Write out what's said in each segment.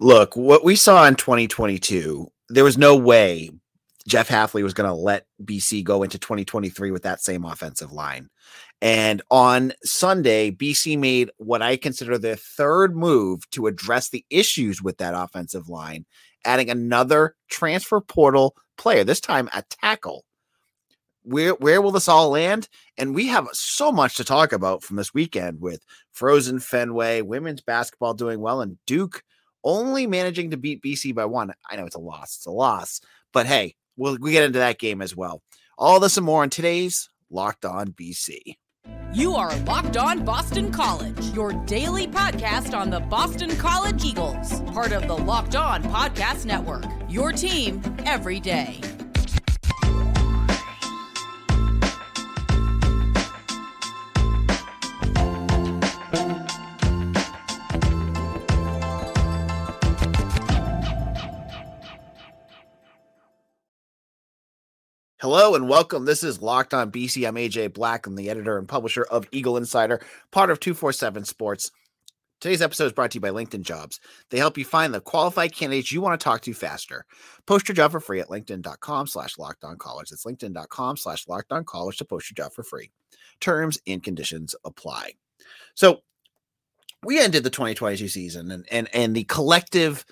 Look, what we saw in 2022, there was no way Jeff Hafley was going to let BC go into 2023 with that same offensive line. And on Sunday, BC made what I consider their third move to address the issues with that offensive line, adding another transfer portal player, this time a tackle. Where where will this all land? And we have so much to talk about from this weekend with Frozen Fenway, women's basketball doing well, and Duke only managing to beat BC by one. I know it's a loss, it's a loss, but hey, we'll we get into that game as well. All this and more on today's Locked On BC. You are Locked On Boston College, your daily podcast on the Boston College Eagles, part of the Locked On Podcast Network. Your team every day. Hello and welcome. This is Locked On BC. I'm AJ Black. I'm the editor and publisher of Eagle Insider, part of 247 Sports. Today's episode is brought to you by LinkedIn Jobs. They help you find the qualified candidates you want to talk to faster. Post your job for free at linkedin.com slash college. That's linkedin.com slash college to post your job for free. Terms and conditions apply. So we ended the 2022 season and and, and the collective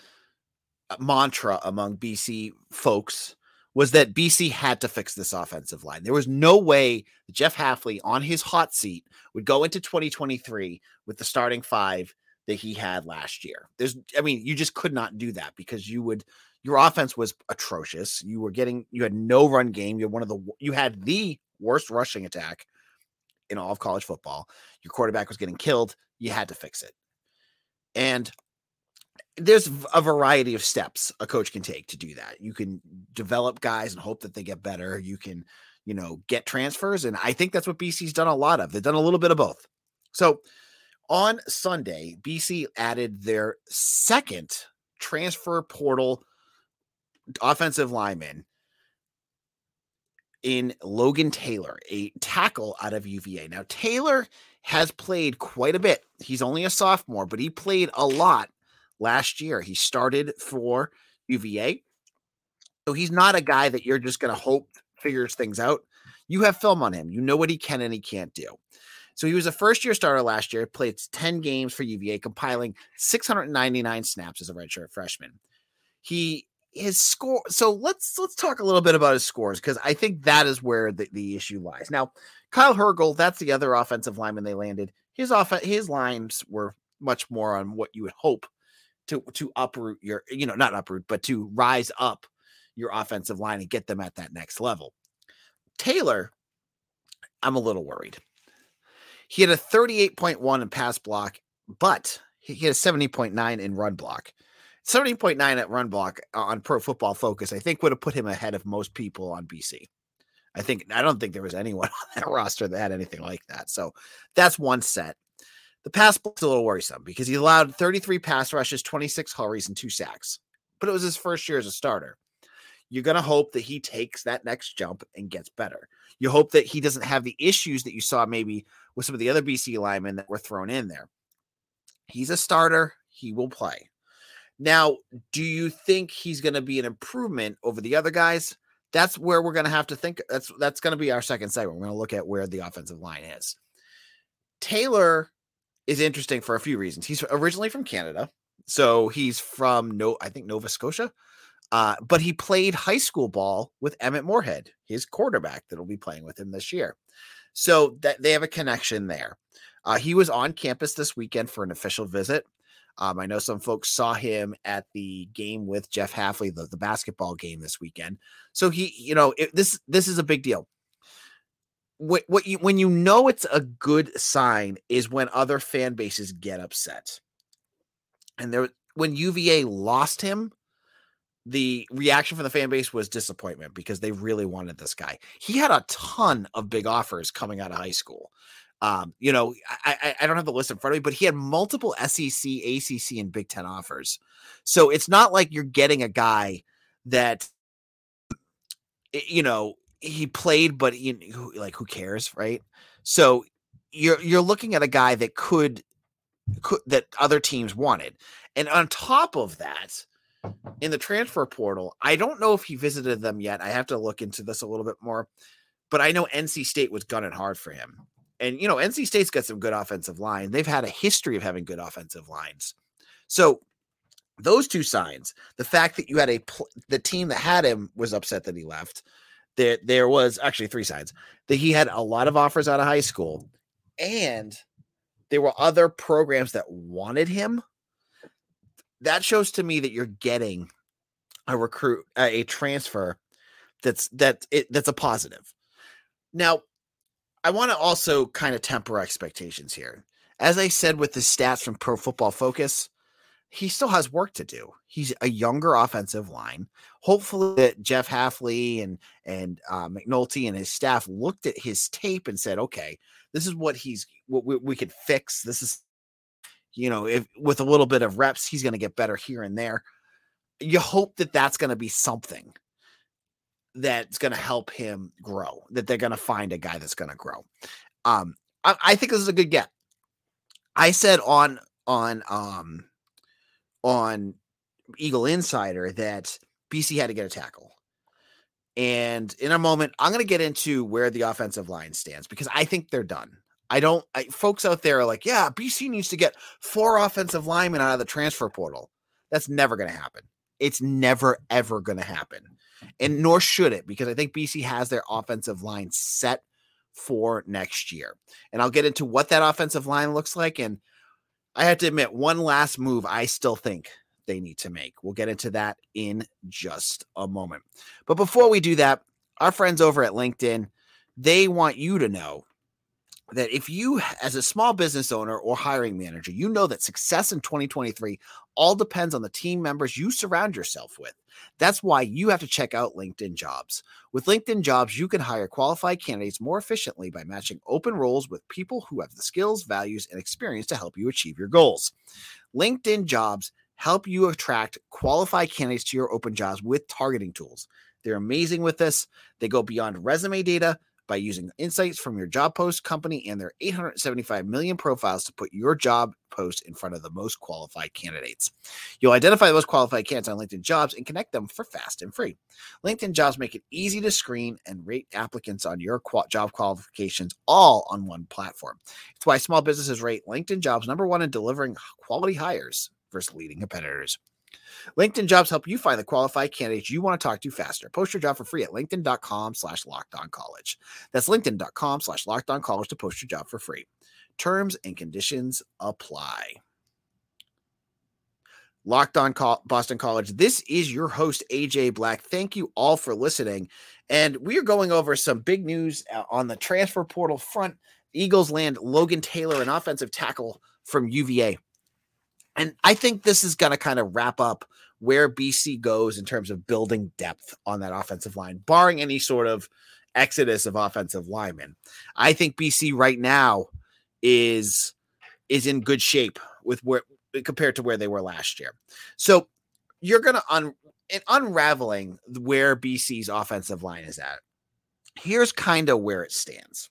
uh, mantra among BC folks – was that BC had to fix this offensive line. There was no way Jeff Hafley on his hot seat would go into 2023 with the starting five that he had last year. There's I mean, you just could not do that because you would your offense was atrocious. You were getting you had no run game. You had one of the you had the worst rushing attack in all of college football. Your quarterback was getting killed. You had to fix it. And there's a variety of steps a coach can take to do that. You can develop guys and hope that they get better. You can, you know, get transfers. And I think that's what BC's done a lot of. They've done a little bit of both. So on Sunday, BC added their second transfer portal offensive lineman in Logan Taylor, a tackle out of UVA. Now, Taylor has played quite a bit. He's only a sophomore, but he played a lot last year. He started for UVA. So he's not a guy that you're just going to hope figures things out. You have film on him. You know what he can and he can't do. So he was a first year starter last year, played 10 games for UVA, compiling 699 snaps as a redshirt freshman. He his score so let's let's talk a little bit about his scores because I think that is where the, the issue lies. Now, Kyle Hergel, that's the other offensive lineman they landed. His off his lines were much more on what you would hope to to uproot your you know not uproot but to rise up your offensive line and get them at that next level. Taylor, I'm a little worried. He had a 38.1 in pass block, but he had a 70.9 in run block. 70.9 at run block uh, on Pro Football Focus, I think would have put him ahead of most people on BC. I think I don't think there was anyone on that roster that had anything like that. So that's one set. The pass block's a little worrisome because he allowed 33 pass rushes, 26 hurries, and two sacks. But it was his first year as a starter. You're going to hope that he takes that next jump and gets better. You hope that he doesn't have the issues that you saw maybe with some of the other BC linemen that were thrown in there. He's a starter. He will play. Now, do you think he's going to be an improvement over the other guys? That's where we're going to have to think. That's that's going to be our second segment. We're going to look at where the offensive line is. Taylor is interesting for a few reasons. He's originally from Canada, so he's from no, I think Nova Scotia. Uh, but he played high school ball with Emmett Morehead, his quarterback that'll be playing with him this year. So that they have a connection there. Uh, he was on campus this weekend for an official visit. Um, I know some folks saw him at the game with Jeff Hafley, the, the basketball game this weekend. So he, you know, it, this this is a big deal what what you when you know it's a good sign is when other fan bases get upset. And there when UVA lost him, the reaction from the fan base was disappointment because they really wanted this guy. He had a ton of big offers coming out of high school. Um, you know, I, I don't have the list in front of me, but he had multiple SEC, ACC, and Big Ten offers. So it's not like you're getting a guy that, you know, he played, but you know, like who cares, right? So you're you're looking at a guy that could that other teams wanted. And on top of that, in the transfer portal, I don't know if he visited them yet. I have to look into this a little bit more, but I know NC State was gunning hard for him. And you know, NC State's got some good offensive line. They've had a history of having good offensive lines. So those two signs, the fact that you had a pl- the team that had him was upset that he left. There, there was actually three sides that he had a lot of offers out of high school, and there were other programs that wanted him. That shows to me that you're getting a recruit, a transfer that's that it that's a positive. Now, I want to also kind of temper expectations here. As I said with the stats from Pro Football Focus, he still has work to do. He's a younger offensive line. Hopefully, that Jeff Hafley and and uh, McNulty and his staff looked at his tape and said, "Okay, this is what he's what we, we could fix. This is, you know, if with a little bit of reps, he's going to get better here and there." You hope that that's going to be something that's going to help him grow. That they're going to find a guy that's going to grow. Um, I, I think this is a good get. I said on on um on Eagle Insider that BC had to get a tackle. And in a moment, I'm going to get into where the offensive line stands because I think they're done. I don't, I, folks out there are like, yeah, BC needs to get four offensive linemen out of the transfer portal. That's never going to happen. It's never, ever going to happen. And nor should it because I think BC has their offensive line set for next year. And I'll get into what that offensive line looks like. And I have to admit, one last move I still think they need to make. We'll get into that in just a moment. But before we do that, our friends over at LinkedIn, they want you to know that if you, as a small business owner or hiring manager, you know that success in 2023 all depends on the team members you surround yourself with. That's why you have to check out LinkedIn Jobs. With LinkedIn Jobs, you can hire qualified candidates more efficiently by matching open roles with people who have the skills, values, and experience to help you achieve your goals. LinkedIn Jobs help you attract qualified candidates to your open jobs with targeting tools. They're amazing with this. They go beyond resume data by using insights from your job post company and their 875 million profiles to put your job post in front of the most qualified candidates. You'll identify the most qualified candidates on LinkedIn Jobs and connect them for fast and free. LinkedIn Jobs make it easy to screen and rate applicants on your qual- job qualifications all on one platform. It's why small businesses rate LinkedIn Jobs number one in delivering quality hires versus leading competitors. LinkedIn jobs help you find the qualified candidates you want to talk to faster. Post your job for free at LinkedIn.com slash lockdown college. That's LinkedIn.com slash lockdown college to post your job for free. Terms and conditions apply. Locked on Boston College. This is your host, AJ Black. Thank you all for listening. And we are going over some big news uh, on the transfer portal front. Eagles land Logan Taylor, an offensive tackle from UVA. And I think this is going to kind of wrap up where BC goes in terms of building depth on that offensive line, barring any sort of exodus of offensive linemen. I think BC right now is is in good shape with where compared to where they were last year. So you're going to un in unraveling where BC's offensive line is at. Here's kind of where it stands.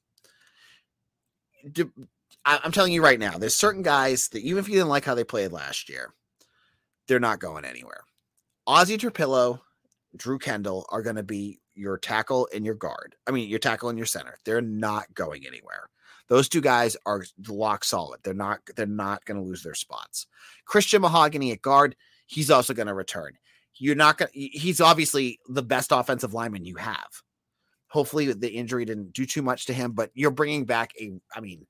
I, am telling you right now, there's certain guys that even if you didn't like how they played last year, they're not going anywhere. Ozzy Trapilo, Drew Kendall are going to be your tackle and your guard. I mean, your tackle and your center. They're not going anywhere. Those two guys are lock solid. They're not. They're not going to lose their spots. Christian Mahogany at guard. He's also going to return. You're not going. He's obviously the best offensive lineman you have. Hopefully, the injury didn't do too much to him, but you're bringing back a. I mean,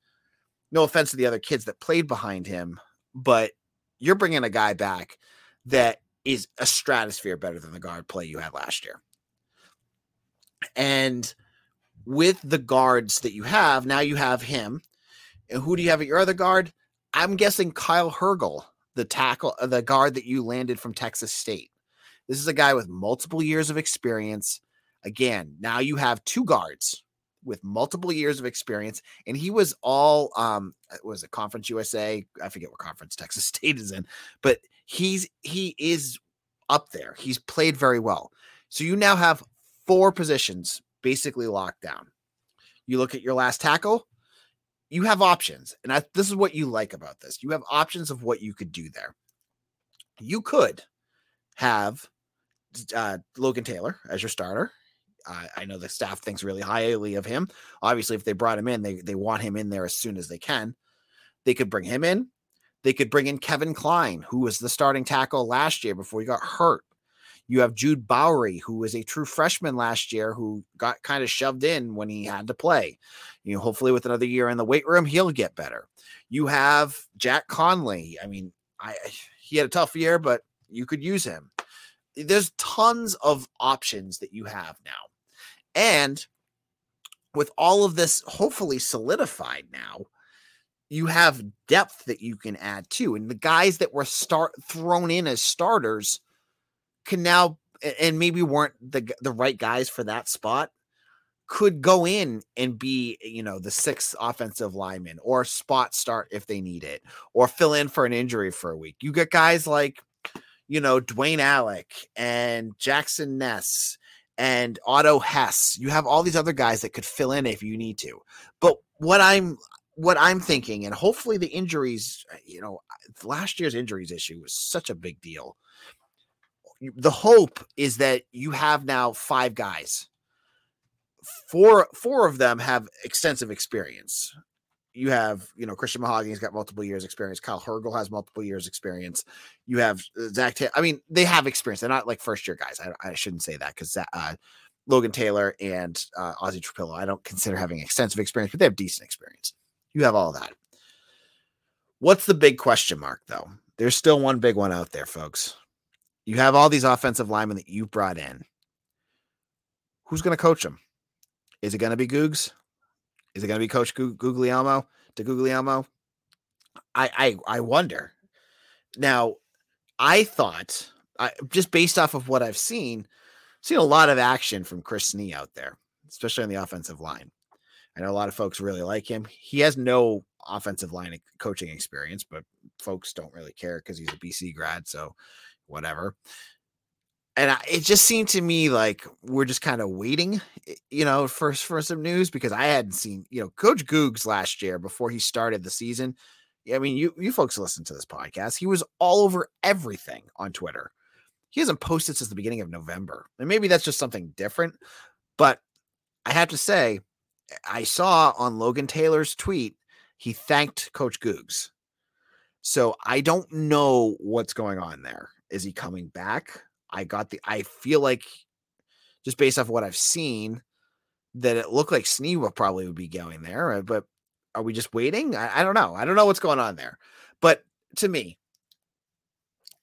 no offense to the other kids that played behind him, but you're bringing a guy back that is a stratosphere better than the guard play you had last year. And with the guards that you have, now you have him. And who do you have at your other guard? I'm guessing Kyle Hergel, the tackle, uh, the guard that you landed from Texas State. This is a guy with multiple years of experience. Again, now you have two guards with multiple years of experience, and he was all um uh, was it Conference USA? I forget what conference Texas State is in, but he's he is up there. He's played very well. So you now have four positions basically locked down. You look at your last tackle, you have options. And I, this is what you like about this. You have options of what you could do there. You could have uh, Logan Taylor as your starter. I know the staff thinks really highly of him. Obviously, if they brought him in, they they want him in there as soon as they can. They could bring him in. They could bring in Kevin Klein, who was the starting tackle last year before he got hurt. You have Jude Bowery, who was a true freshman last year, who got kind of shoved in when he had to play. You know, hopefully with another year in the weight room, he'll get better. You have Jack Conley. I mean, I he had a tough year, but you could use him. There's tons of options that you have now. And with all of this hopefully solidified now, you have depth that you can add too. And the guys that were start thrown in as starters can now and maybe weren't the the right guys for that spot could go in and be you know the sixth offensive lineman or spot start if they need it or fill in for an injury for a week. You get guys like you know Dwayne Alec and Jackson Ness and Otto Hess. You have all these other guys that could fill in if you need to. But what I'm what I'm thinking, and hopefully the injuries, uh, you know, last year's injuries issue was such a big deal. The hope is that you have now five guys. Four four of them have extensive experience. You have, you know, Christian Mahogany's got multiple years experience. Kyle Hergel has multiple years experience. You have uh, Zach. I mean, they have experience. They're not like first year guys. I, I shouldn't say that because uh, Logan Taylor and uh, Ozzy Trapilo, I don't consider having extensive experience, but they have decent experience. You have all that. What's the big question mark, though? There's still one big one out there, folks. You have all these offensive linemen that you brought in. Who's going to coach them? Is it going to be Googs? Is it going to be Coach Guglielmo? DeGuglielmo? I, I I wonder. Now, I thought, I, just based off of what I've seen, seen a lot of action from Chris Snee out there, especially on the offensive line. I know a lot of folks really like him. He has no offensive line coaching experience, but folks don't really care because he's a BC grad. So whatever. And I, it just seemed to me like we're just kind of waiting, eh, you know, for for some news because I hadn't seen, you know, Coach Googs last year before he started the season. I mean, you you folks listen to this podcast. He was all over everything on Twitter. He hasn't posted since the beginning of November, and maybe that's just something different. But I have to say, I saw on Logan Taylor's tweet, he thanked Coach Googs. So I don't know what's going on there. Is he coming back? I got the I feel like just based off what I've seen, that it looked like Sneewa probably would be going there, uh, but are we just waiting? I, I don't know. I don't know what's going on there. But to me,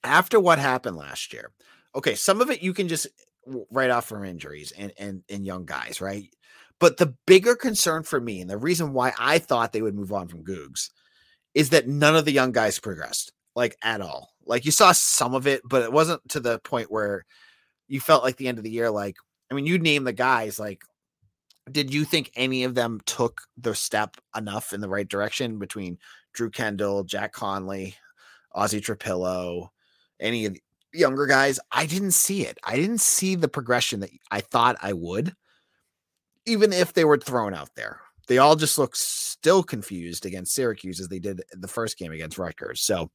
after what happened last year, okay, some of it you can just write off from injuries and and and young guys, right? But the bigger concern for me, and the reason why I thought they would move on from Googs, is that none of the young guys progressed, like at all. Like you saw some of it, but it wasn't to the point where you felt like the end of the year. Like, I mean, you name the guys. Like, did you think any of them took the step enough in the right direction between Drew Kendall, Jack Conley, Ozzy Trapilo, any of the younger guys? I didn't see it. I didn't see the progression that I thought I would even if they were thrown out there. They all just look still confused against Syracuse as they did the first game against Rutgers. So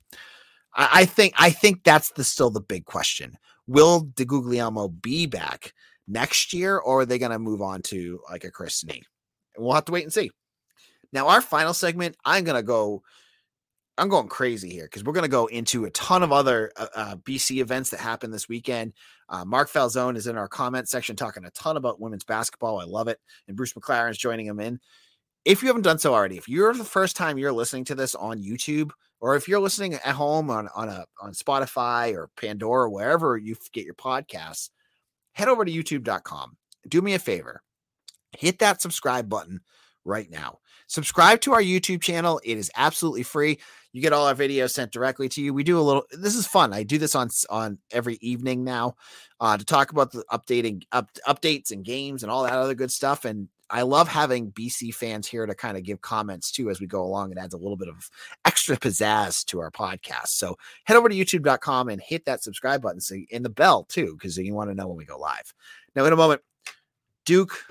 I, I think I think that's the still the big question. Will DeGuglielmo be back next year, or are they going to move on to like a Chris? We'll have to wait and see. Now, our final segment, I'm going to go I'm going crazy here because we're going to go into a ton of other uh, uh, BC events that happened this weekend. Uh, Mark Falzone is in our comment section talking a ton about women's basketball. I love it. And Bruce McLaren is joining him in. If you haven't done so already, if you're the first time you're listening to this on YouTube, or if you're listening at home on on a on Spotify or Pandora, or wherever you get your podcasts, head over to youtube.com. Do me a favor, hit that subscribe button right now. Subscribe to our YouTube channel. It is absolutely free. You get all our videos sent directly to you. We do a little. This is fun. I do this on on every evening now uh, to talk about the updating up, updates and games and all that other good stuff. And I love having BC fans here to kind of give comments too as we go along. It adds a little bit of extra pizzazz to our podcast. So head over to youtube.com and hit that subscribe button so in the bell too, because you want to know when we go live. Now, in a moment, Duke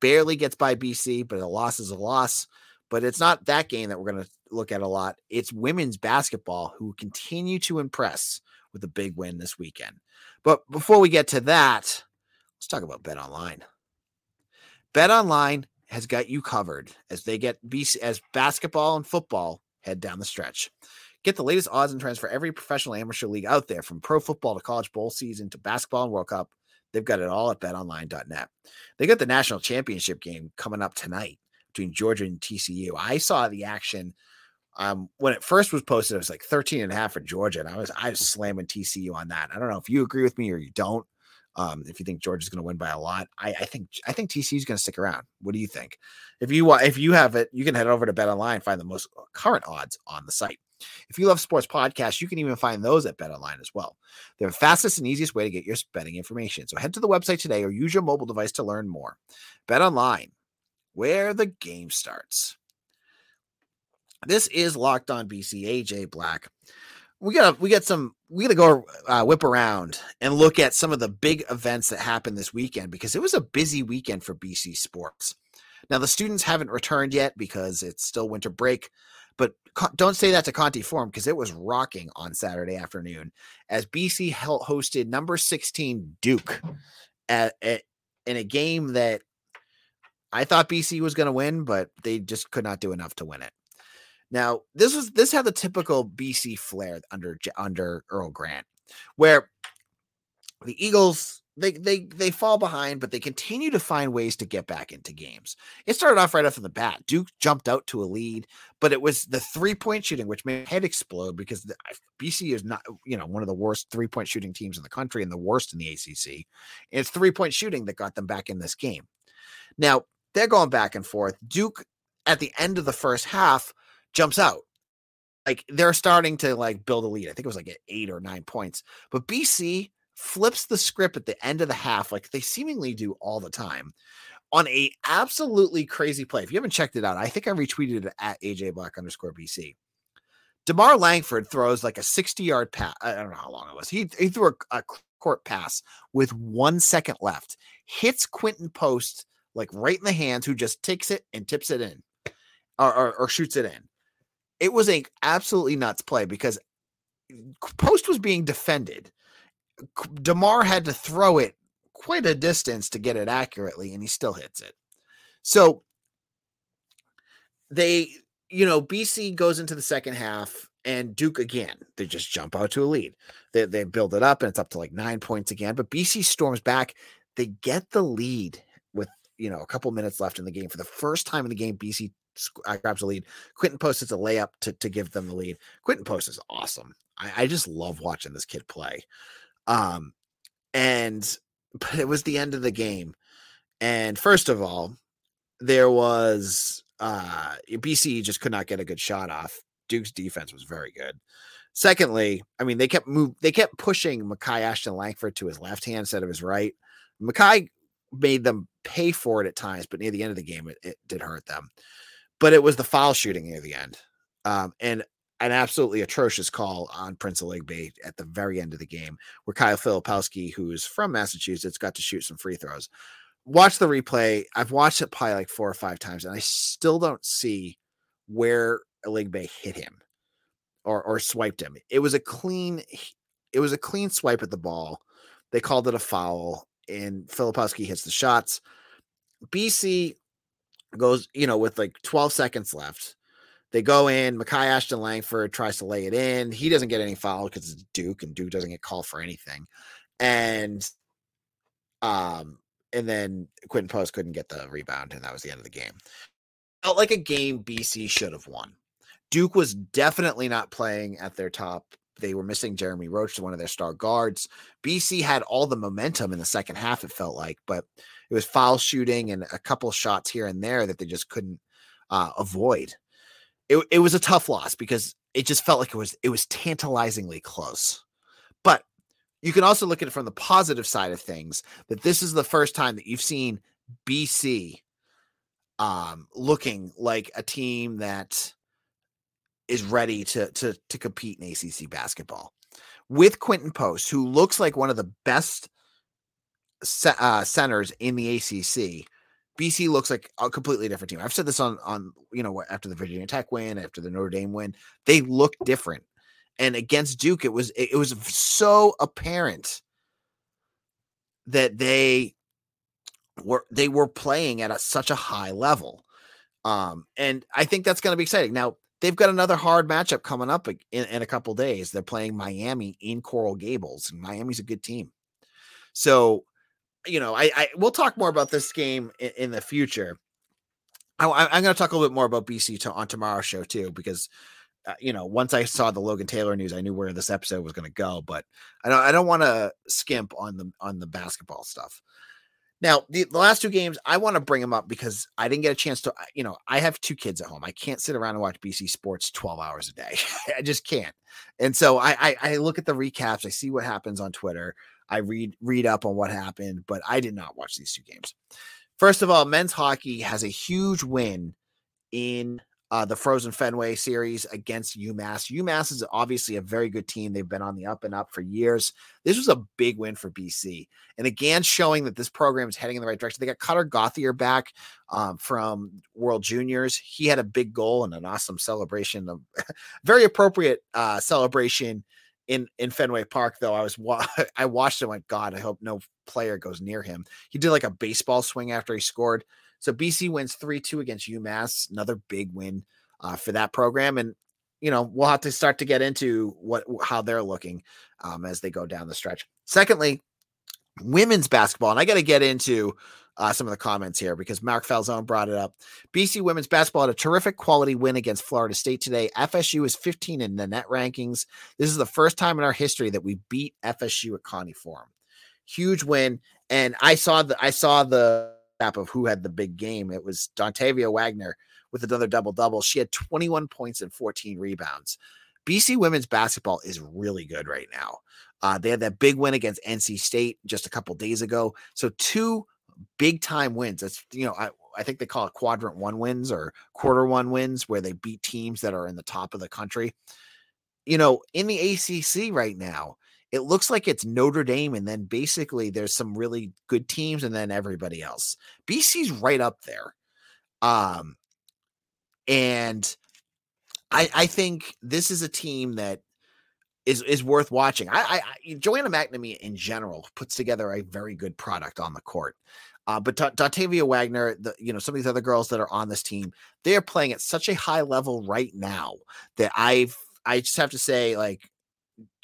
barely gets by BC, but a loss is a loss. but it's not that game that we're going to look at a lot. It's women's basketball who continue to impress with a big win this weekend. But before we get to that, let's talk about Bet Online. Bet Online has got you covered as they get BC as basketball and football head down the stretch. Get the latest odds and trends for every professional amateur league out there, from pro football to college bowl season to basketball and World Cup. They've got it all at betonline.net. They got the national championship game coming up tonight between Georgia and TCU. I saw the action um, when it first was posted, it was like 13 and a half for Georgia. And I was I was slamming TCU on that. I don't know if you agree with me or you don't. Um, if you think Georgia's going to win by a lot, I, I think I think TCU is going to stick around. What do you think? If you want, if you have it, you can head over to Bet Online find the most uh, current odds on the site. If you love sports podcasts, you can even find those at Bet Online as well. They're the fastest and easiest way to get your betting information. So head to the website today or use your mobile device to learn more. Bet Online, where the game starts. This is Locked On BC. AJ Black. We got we got some. We got to go uh, whip around and look at some of the big events that happened this weekend because it was a busy weekend for BC sports. Now the students haven't returned yet because it's still winter break, but don't say that to Conte Forum because it was rocking on Saturday afternoon as BC hosted number 16 Duke at, at in a game that I thought BC was going to win, but they just could not do enough to win it. Now, this was this had the typical BC flair under under Earl Grant, where the Eagles they they they fall behind, but they continue to find ways to get back into games. It started off right off the bat. Duke jumped out to a lead, but it was the three point shooting which made head explode because the, BC is not you know one of the worst three point shooting teams in the country and the worst in the ACC. And it's three point shooting that got them back in this game. Now they're going back and forth. Duke at the end of the first half jumps out. Like they're starting to like build a lead. I think it was like eight or nine points. But BC flips the script at the end of the half, like they seemingly do all the time, on a absolutely crazy play. If you haven't checked it out, I think I retweeted it at AJ Black underscore BC. Demarr Langford throws like a 60 yard pass. I don't know how long it was. He, he threw a, a court pass with one second left, hits Quinten Post like right in the hands, who just takes it and tips it in or, or, or shoots it in it was a absolutely nuts play because Post was being defended. Demarr had to throw it quite a distance to get it accurately, and he still hits it. So they, you know, BC goes into the second half, and Duke again, they just jump out to a lead. They, they build it up, and it's up to like nine points again. But BC storms back. They get the lead with, you know, a couple minutes left in the game. For the first time in the game, BC grabs a lead. Quinten Post is a layup to, to give them the lead. Quinten Post is awesome. I, I just love watching this kid play. Um, and but it was the end of the game. And first of all, there was uh BC just could not get a good shot off. Duke's defense was very good. Secondly, I mean they kept move they kept pushing Makai Ashton Langford to his left hand instead of his right. Makai made them pay for it at times, but near the end of the game, it, it did hurt them but it was the foul shooting near the end. Um, and an absolutely atrocious call on Prince Aligbe at the very end of the game, where Kyle Filipowski, who's from Massachusetts, got to shoot some free throws. Watch the replay. I've watched it probably like four or five times, and I still don't see where Aligbe hit him or or swiped him. It was a clean, it was a clean swipe at the ball. They called it a foul, and Filipowski hits the shots. BC goes, you know, with like 12 seconds left. They go in. Makai Ashton Langford tries to lay it in. He doesn't get any foul because it's Duke, and Duke doesn't get called for anything. And um, and then Quinten Post couldn't get the rebound, and that was the end of the game. Felt like a game BC should have won. Duke was definitely not playing at their top. They were missing Jeremy Roach, one of their star guards. BC had all the momentum in the second half, it felt like, but it was foul shooting and a couple shots here and there that they just couldn't uh, avoid. It, it was a tough loss because it just felt like it was it was tantalizingly close. But you can also look at it from the positive side of things that this is the first time that you've seen BC um, looking like a team that is ready to to to compete in ACC basketball with Quinten Post, who looks like one of the best uh, centers in the ACC. BC looks like a completely different team. I've said this on on you know after the Virginia Tech win, after the Notre Dame win, they look different. And against Duke, it was it was so apparent that they were they were playing at a, such a high level. Um, and I think that's going to be exciting. Now they've got another hard matchup coming up in, in a couple days. They're playing Miami in Coral Gables, and Miami's a good team. So, you know, I, I we'll talk more about this game in, in the future. I, am going to talk a little bit more about BC to, on tomorrow's show too, because uh, you know, once I saw the Logan Taylor news, I knew where this episode was going to go. But I don't, I don't want to skimp on the on the basketball stuff. Now, the, the last two games, I want to bring them up because I didn't get a chance to, you know, I have two kids at home. I can't sit around and watch BC sports 12 hours a day. I just can't. And so I, I, I look at the recaps, I see what happens on Twitter, I read read up on what happened, but I did not watch these two games. First of all, men's hockey has a huge win in uh, the Frozen Fenway series against UMass. UMass is obviously a very good team. They've been on the up and up for years. This was a big win for BC. And again, showing that this program is heading in the right direction. They got Cutter Gauthier back um, from World Juniors. He had a big goal and an awesome celebration, a very appropriate uh, celebration in in Fenway Park. Though I was wa- I watched it, went God, I hope no player goes near him. He did like a baseball swing after he scored. So BC wins 3 2 against UMass, another big win uh, for that program. And, you know, we'll have to start to get into what how they're looking um, as they go down the stretch. Secondly, women's basketball. And I got to get into uh, some of the comments here because Mark Falzone brought it up. BC women's basketball had a terrific quality win against Florida State today. FSU is 15 in the net rankings. This is the first time in our history that we beat FSU at Conte Forum. Huge win. And I saw the I saw the map of who had the big game. It was Dontavia Waggoner with another double double. She had 21 points and 14 rebounds. BC women's basketball is really good right now. Uh, they had that big win against NC State just a couple days ago. So two big time wins. That's you know I I think they call it quadrant one wins or quarter one wins where they beat teams that are in the top of the country. You know, in the ACC right now, it looks like it's Notre Dame, and then basically there's some really good teams, and then everybody else. BC's right up there. Um, and I I think this is a team that is is worth watching. I, I, I Joanna McNamee in general puts together a very good product on the court. Uh, but Dontavia Waggoner, the, you know, some of these other girls that are on this team, they are playing at such a high level right now that I've I just have to say, like,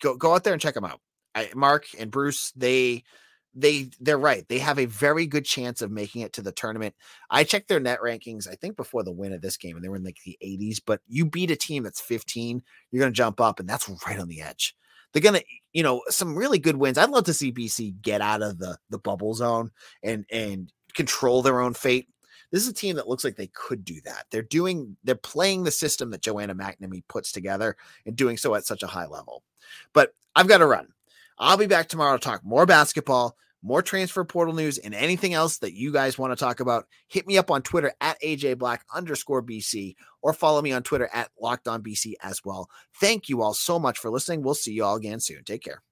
go go out there and check them out. I, Mark and Bruce, they they they're right. They have a very good chance of making it to the tournament. I checked their net rankings, I think before the win of this game, and they were in like the 80s. But you beat a team that's 15, you're gonna jump up, and that's right on the edge. They're gonna, you know, some really good wins. I'd love to see BC get out of the the bubble zone and and control their own fate. This is a team that looks like they could do that. They're doing, they're playing the system that Joanna McNamee puts together and doing so at such a high level. But I've got to run. I'll be back tomorrow to talk more basketball, more transfer portal news, and anything else that you guys want to talk about. Hit me up on Twitter at AJ Black underscore BC or follow me on Twitter at Locked On BC as well. Thank you all so much for listening. We'll see you all again soon. Take care.